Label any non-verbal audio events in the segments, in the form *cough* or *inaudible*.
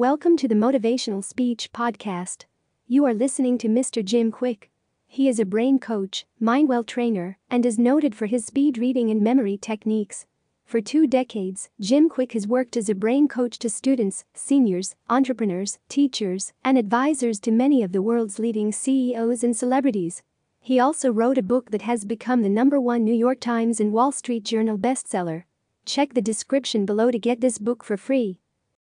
Welcome to the Motivational Speech Podcast. You are listening to Mr. Jim Kwik. He is a brain coach, mindwell trainer, and is noted for his speed reading and memory techniques. For two decades, Jim Kwik has worked as a brain coach to students, seniors, entrepreneurs, teachers, and advisors to many of the world's leading CEOs and celebrities. He also wrote a book that has become the number one New York Times and Wall Street Journal bestseller. Check the description below to get this book for free.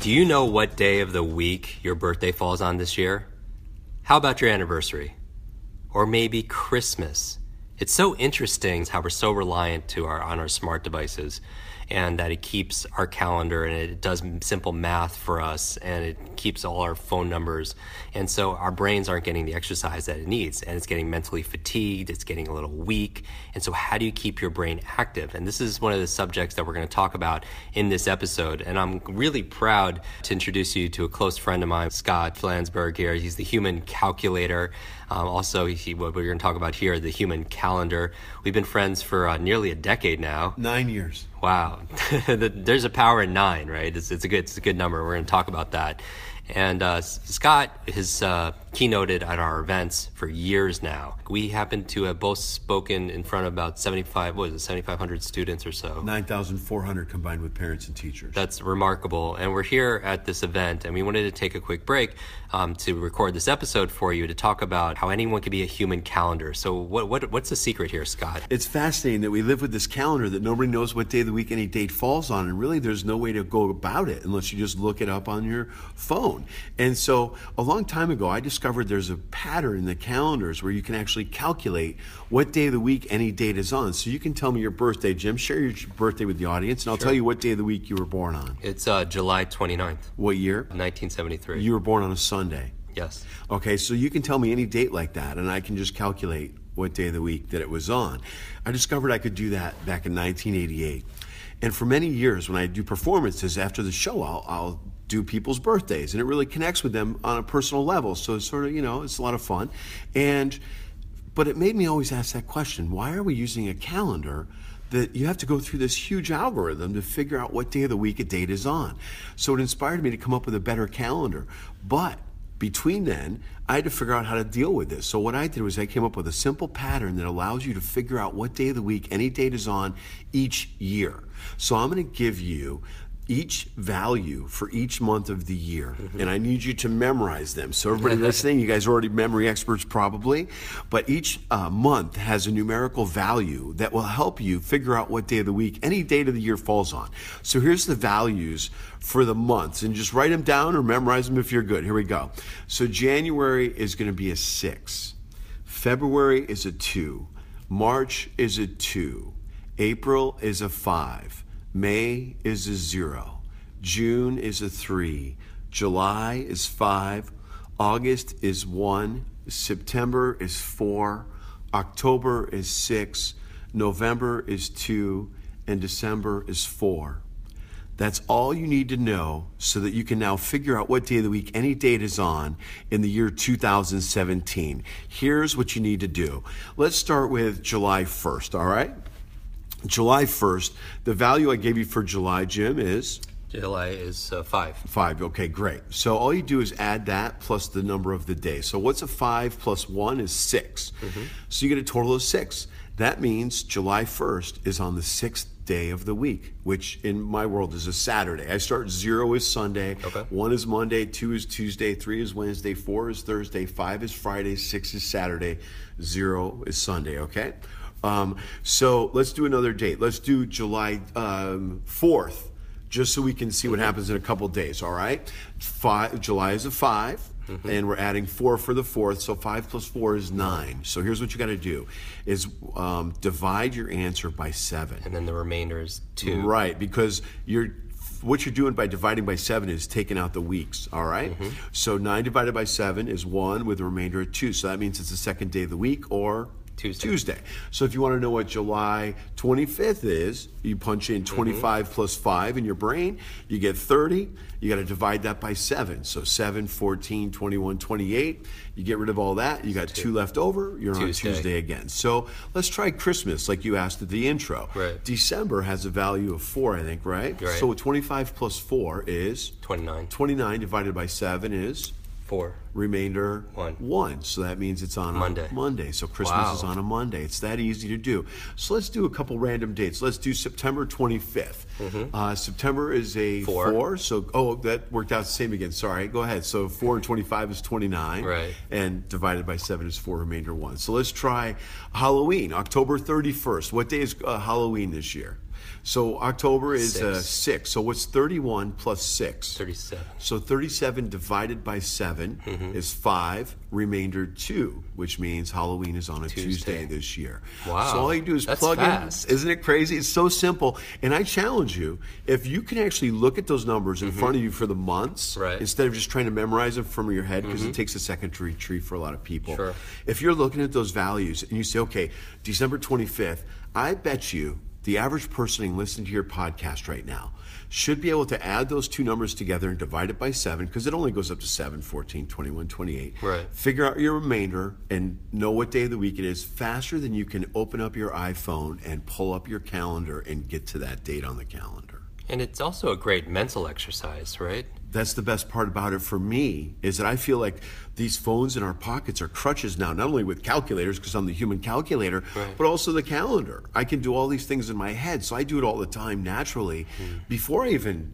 Do you know what day of the week your birthday falls on this year? How about your anniversary? Or maybe Christmas? It's so interesting how we're so reliant to our on our smart devices and that it keeps our calendar and it does simple math for us and it keeps all our phone numbers. And so our brains aren't getting the exercise that it needs and it's getting mentally fatigued, it's getting a little weak. And so, how do you keep your brain active? And this is one of the subjects that we're going to talk about in this episode. And I'm really proud to introduce you to a close friend of mine, Scott Flansburg here. He's the human calculator. Um, also, he, what we're going to talk about here, the human calendar. We've been friends for uh, nearly a decade now. Nine years. Wow, *laughs* there's a power in nine, right? It's, it's a good, it's a good number. We're going to talk about that. And uh, Scott has uh, keynoted at our events for years now. We happen to have both spoken in front of about 75, what is it, 7,500 students or so. 9,400 combined with parents and teachers. That's remarkable. And we're here at this event, and we wanted to take a quick break um, to record this episode for you to talk about how anyone can be a human calendar. So, what, what, what's the secret here, Scott? It's fascinating that we live with this calendar that nobody knows what day of the week any date falls on, and really there's no way to go about it unless you just look it up on your phone. And so, a long time ago, I discovered there's a pattern in the calendars where you can actually calculate what day of the week any date is on. So, you can tell me your birthday, Jim. Share your birthday with the audience, and I'll Sure. tell you what day of the week you were born on. It's uh, July 29th, What year? 1973. You were born on a Sunday. yes. Okay, so you can tell me any date like that, and I can just calculate what day of the week that it was on. I discovered I could do that back in 1988. And for many years, when I do performances after the show, I'll, I'll do people's birthdays, and it really connects with them on a personal level. So it's sort of, you know, it's a lot of fun. And but it made me always ask that question why are we using a calendar that you have to go through this huge algorithm to figure out what day of the week a date is on? So it inspired me to come up with a better calendar. But between then, I had to figure out how to deal with this. So what I did was I came up with a simple pattern that allows you to figure out what day of the week any date is on each year. So I'm going to give you each value for each month of the year. And I need you to memorize them. So, everybody *laughs* listening, you guys are already memory experts probably, but each uh, month has a numerical value that will help you figure out what day of the week any date of the year falls on. So, here's the values for the months, and just write them down or memorize them if you're good. Here we go. So, January is going to be a six, February is a two, March is a two, April is a five. May is a zero. June is a three. July is five. August is one. September is four. October is six. November is two. And December is four. That's all you need to know so that you can now figure out what day of the week any date is on in the year 2017. Here's what you need to do. Let's start with July 1st, all right? July 1st, the value I gave you for July, Jim, is July is uh, five. five. Okay, great. So all you do is add that plus the number of the day. So what's a five plus one is 6 So you get a total of six. That means July 1st is on the sixth day of the week, which in my world is a Saturday. I start zero is Sunday, Okay. one is Monday, two is Tuesday, three is Wednesday, four is Thursday, five is Friday, six is Saturday, zero is Sunday, okay? Um, so let's do another date. Let's do July um, 4th, just so we can see what happens in a couple days, all right? Five, July is a 5 and we're adding four for the fourth. So five plus four is nine. So here's what you got to do: is um, divide your answer by seven. And then the remainder is two. Right, because your what you're doing by dividing by seven is taking out the weeks, all right? Mm-hmm. So nine divided by seven is one with a remainder of two. So that means it's the second day of the week or Tuesday. Tuesday. So if you want to know what July 25th is, you punch in mm-hmm. 25 plus 5 in your brain, you get 30. You got to divide that by 7. So 7, 14, 21, 28. You get rid of all that. You got two left over. You're on Tuesday. Tuesday again. So let's try Christmas, like you asked at the intro. Right. December has a value of 4, I think, right? Right. So 25 plus 4 is 29. 29 divided by 7 is Four. remainder One. One. So that means it's on Monday. A Monday. So Christmas Wow. is on a Monday. It's that easy to do. So let's do a couple random dates. Let's do September 25th. Uh, September is a Mm-hmm. Four. So oh, that worked out the same again. Sorry. Go ahead. So four and 25 is 29. Right. And divided by seven is four. Remainder one. So let's try Halloween. October 31st. What day is uh, Halloween this year? So October is uh, Six. six. So what's 31 plus six? 37. So 37 divided by 7 Mm-hmm. is 5, remainder 2, which means Halloween is on a Tuesday, Tuesday. this year. Wow. So all you do is That's plug fast. in. Isn't it crazy? It's so simple. And I challenge you, if you can actually look at those numbers in front of you for the months, Mm-hmm. Right. Mm-hmm. instead of just trying to memorize them from your head, because it takes a second to retrieve for a lot of people. Sure. If you're looking at those values and you say, okay, December 25th, I bet you the average person listening to your podcast right now should be able to add those two numbers together and divide it by seven because it only goes up to 7, 14, 21, 28. Right. Figure out your remainder and know what day of the week it is faster than you can open up your iPhone and pull up your calendar and get to that date on the calendar. And it's also a great mental exercise, right? That's the best part about it for me is that I feel like these phones in our pockets are crutches now, not only with calculators because I'm the human calculator, Right. but also the calendar. I can do all these things in my head, so I do it all the time naturally hmm. before I even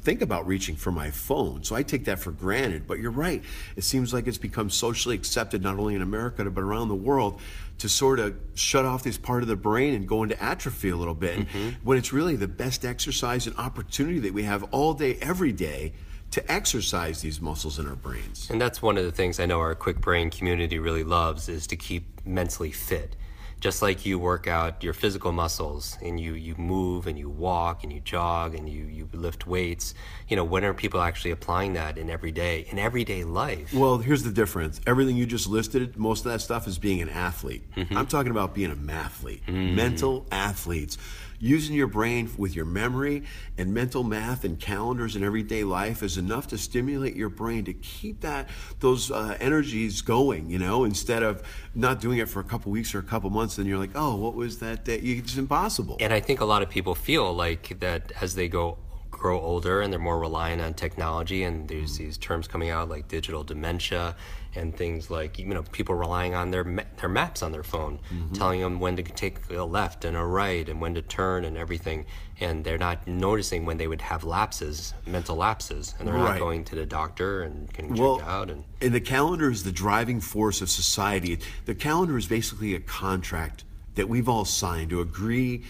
think about reaching for my phone. So I take that for granted. But you're right. It seems like it's become socially accepted not only in America but around the world to sort of shut off this part of the brain and go into atrophy a little bit. Mm-hmm. When it's really the best exercise and opportunity that we have all day every day to exercise these muscles in our brains. And that's one of the things I know our Kwik Brain community really loves is to keep mentally fit. Just like you work out your physical muscles and you, you move and you walk and you jog and you, you lift weights, you know, when are people actually applying that in everyday in everyday life? Well, here's the difference. Everything you just listed, most of that stuff is being an athlete. Mm-hmm. I'm talking about being a mathlete, Mm. mental athletes. Using your brain with your memory and mental math and calendars and everyday life is enough to stimulate your brain to keep that those uh, energies going. You know, instead of not doing it for a couple weeks or a couple months, then you're like, oh, what was that day? It's impossible. And I think a lot of people feel like that as they go grow older and they're more reliant on technology and there's mm. these terms coming out like digital dementia and things like you know people relying on their ma- their maps on their phone mm-hmm. telling them when to take a left and a right and when to turn and everything. And they're not noticing when they would have lapses mental lapses and they're not going to the doctor and getting well, checked out and and the calendar is the driving force of society. The calendar is basically a contract that we've all signed to agree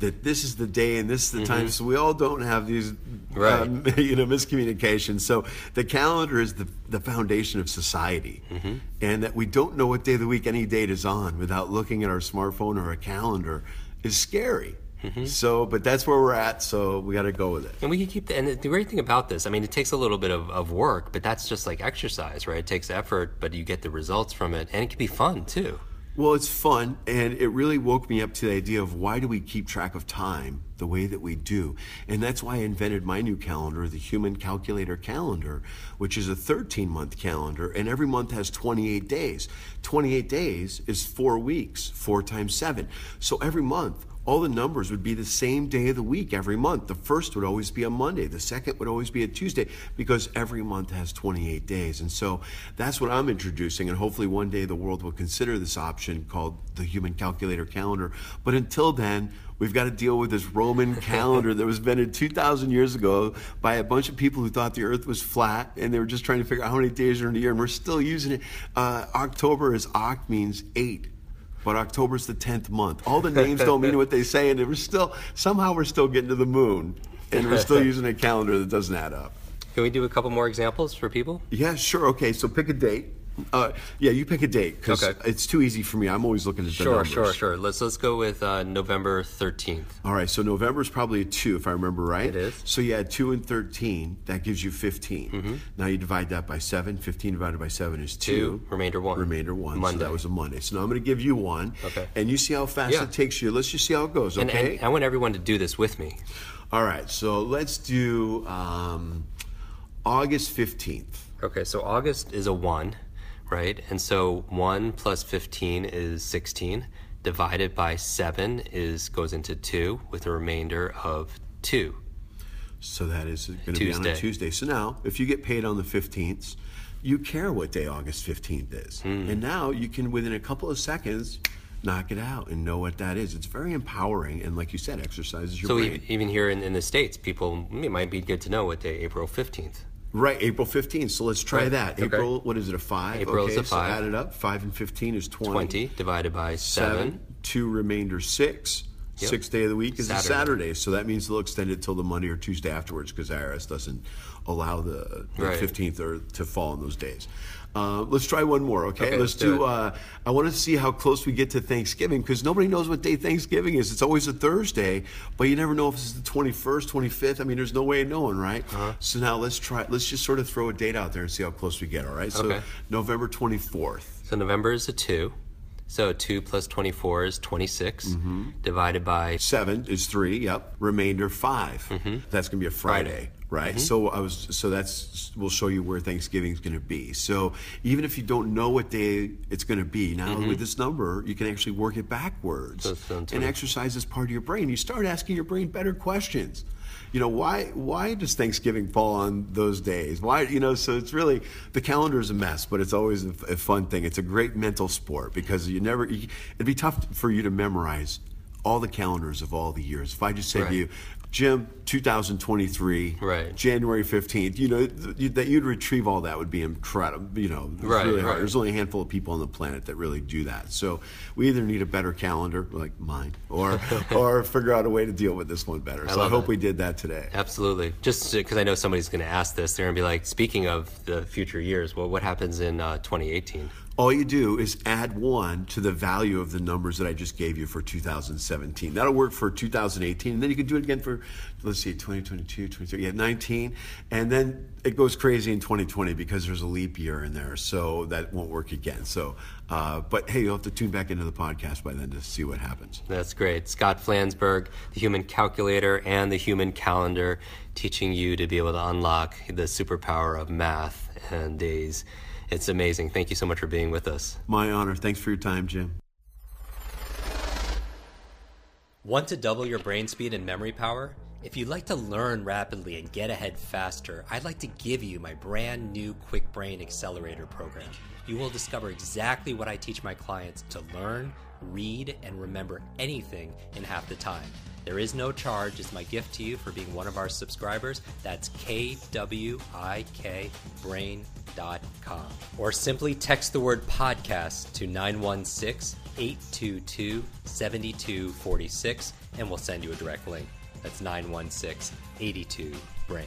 that this is the day and this is the time, mm-hmm. so we all don't have these, uh, Right. um, *laughs* you know, miscommunications. So the calendar is the the foundation of society, mm-hmm. and that we don't know what day of the week any date is on without looking at our smartphone or a calendar is scary. Mm-hmm. So, but that's where we're at. So we got to go with it. And we can keep the, and the great thing about this, I mean, it takes a little bit of, of work, but that's just like exercise, right? It takes effort, but you get the results from it, and it can be fun too. Well, it's fun, and it really woke me up to the idea of why do we keep track of time the way that we do? And that's why I invented my new calendar, the Human Calculator Calendar, which is a 13 month calendar, and every month has 28 days. 28 days is four weeks, four times seven. So every month, all the numbers would be the same day of the week every month. The first would always be a Monday, the second would always be a Tuesday, because every month has 28 days. And so that's what I'm introducing, and hopefully one day the world will consider this option called the Human Calculator Calendar. But until then, we've got to deal with this Roman *laughs* calendar that was invented 2,000 years ago by a bunch of people who thought the earth was flat, and they were just trying to figure out how many days are in a year, and we're still using it. Uh, October is Oct means eight but October's the tenth month. All the names don't mean what they say, and we're still somehow we're still getting to the moon, and we're still *laughs* using a calendar that doesn't add up. Can we do a couple more examples for people? Yeah, sure. Okay, so pick a date. Uh, yeah, you pick a date because Okay. it's too easy for me. I'm always looking at the Sure, numbers. sure, sure. Let's let's go with uh, November thirteenth. All right, so November is probably a two, if I remember right. It is. Mm-hmm. So you add two and 13, that gives you 15. Now you divide that by seven. 15 divided by seven is two. Two, remainder one. Remainder one. So that was a Monday. So now I'm going to give you one. Okay. And you see how fast Yeah. it takes you. Let's just see how it goes, And, okay? and I want everyone to do this with me. All right, so let's do um, August 15th. Okay, so August is a one, right? And so one plus fifteen is sixteen. Divided by seven is goes into two, with a remainder of two. So that is going to be on a Tuesday. Tuesday. So now, if you get paid on the 15th, you care what day August 15th is. Hmm. And now you can, within a couple of seconds, knock it out and know what that is. It's very empowering. And like you said, exercises your So brain. So even here in, in the states, people it might be good to know what day April fifteenth. Right, April 15th. So let's try Right, that. okay. April, what is it, a 5? April is okay, a so five. add it up. 5 and 15 is 20. Twenty divided by seven. 7. 2 remainder 6. Yep. Sixth day of the week is a Saturday. Saturday. So that means they'll extend it till the Monday or Tuesday afterwards because IRS doesn't allow the, the Right. 15th or to fall on those days. Uh, let's try one more, okay? Okay, let's let's do do. Uh, I want to see how close we get to Thanksgiving because nobody knows what day Thanksgiving is. It's always a Thursday, but you never know if it's the 21st, 25th. I mean, there's no way of knowing, right? Uh-huh. So now let's try. Let's just sort of throw a date out there and see how close we get. All right? So Okay. November 24th. So November is a two. So two plus twenty-four is 26 Mm-hmm. Divided by Seven is three. Yep. Remainder 5 Mm-hmm. That's going to be a Friday, right? So I was. So that's. We'll show you where Thanksgiving's going to be. So even if you don't know what day it's going to be, now with this number, you can actually work it backwards Mm-hmm. So and exercise this part of your brain. You start asking your brain better questions. You know why? Why does Thanksgiving fall on those days? Why? You know, so it's really the calendar is a mess, but it's always a, a fun thing. It's a great mental sport because you never. You, it'd be tough for you to memorize all the calendars of all the years. If I just said Right. to you, Jim, 2023, Right. January 15th, you know, th- that you'd retrieve all that would be incredible. You know, Right, really hard. right. There's only a handful of people on the planet that really do that. So we either need a better calendar, like mine, or *laughs* or figure out a way to deal with this one better. So I, love hope that. we did that today. Absolutely. Just because I know somebody's going to ask this, they're going to be like, speaking of the future years, well, what happens in uh, 2018? All you do is add one to the value of the numbers that I just gave you for 2017. That'll work for 2018, and then you can do it again for, let's see, 2022, 23, yeah, 19, and then it goes crazy in 2020 because there's a leap year in there, so that won't work again. So, uh, but hey, you'll have to tune back into the podcast by then to see what happens. That's great. Scott Flansburg, the human calculator and the human calendar, teaching you to be able to unlock the superpower of math and days. It's amazing. Thank you so much for being with us. My honor. Thanks for your time, Jim. Want to double your brain speed and memory power? If you'd like to learn rapidly and get ahead faster, I'd like to give you my brand new Kwik Brain Accelerator program. You will discover exactly what I teach my clients to learn, read, and remember anything in half the time. There is no charge. It's my gift to you for being one of our subscribers. That's kwikbrain.com. Or simply text the word podcast to 916 822 7246 and we'll send you a direct link. That's 916 82 Brain.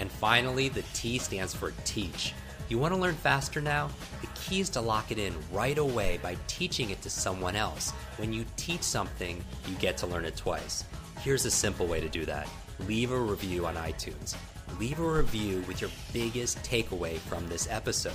And finally, the T stands for teach. You want to learn faster now? The key is to lock it in right away by teaching it to someone else. When you teach something, you get to learn it twice. Here's a simple way to do that leave a review on iTunes. Leave a review with your biggest takeaway from this episode.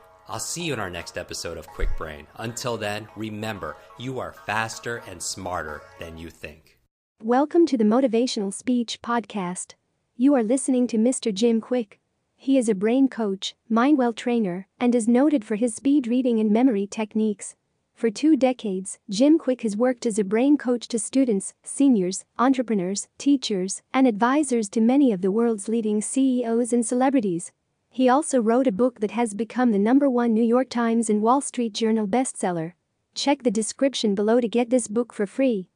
I'll see you in our next episode of Kwik Brain. Until then, remember, you are faster and smarter than you think. Welcome to the Motivational Speech Podcast. You are listening to Mr. Jim Kwik. He is a brain coach, mindwell trainer, and is noted for his speed reading and memory techniques. For two decades, Jim Kwik has worked as a brain coach to students, seniors, entrepreneurs, teachers, and advisors to many of the world's leading CEOs and celebrities. He also wrote a book that has become the number one New York Times and Wall Street Journal bestseller. Check the description below to get this book for free.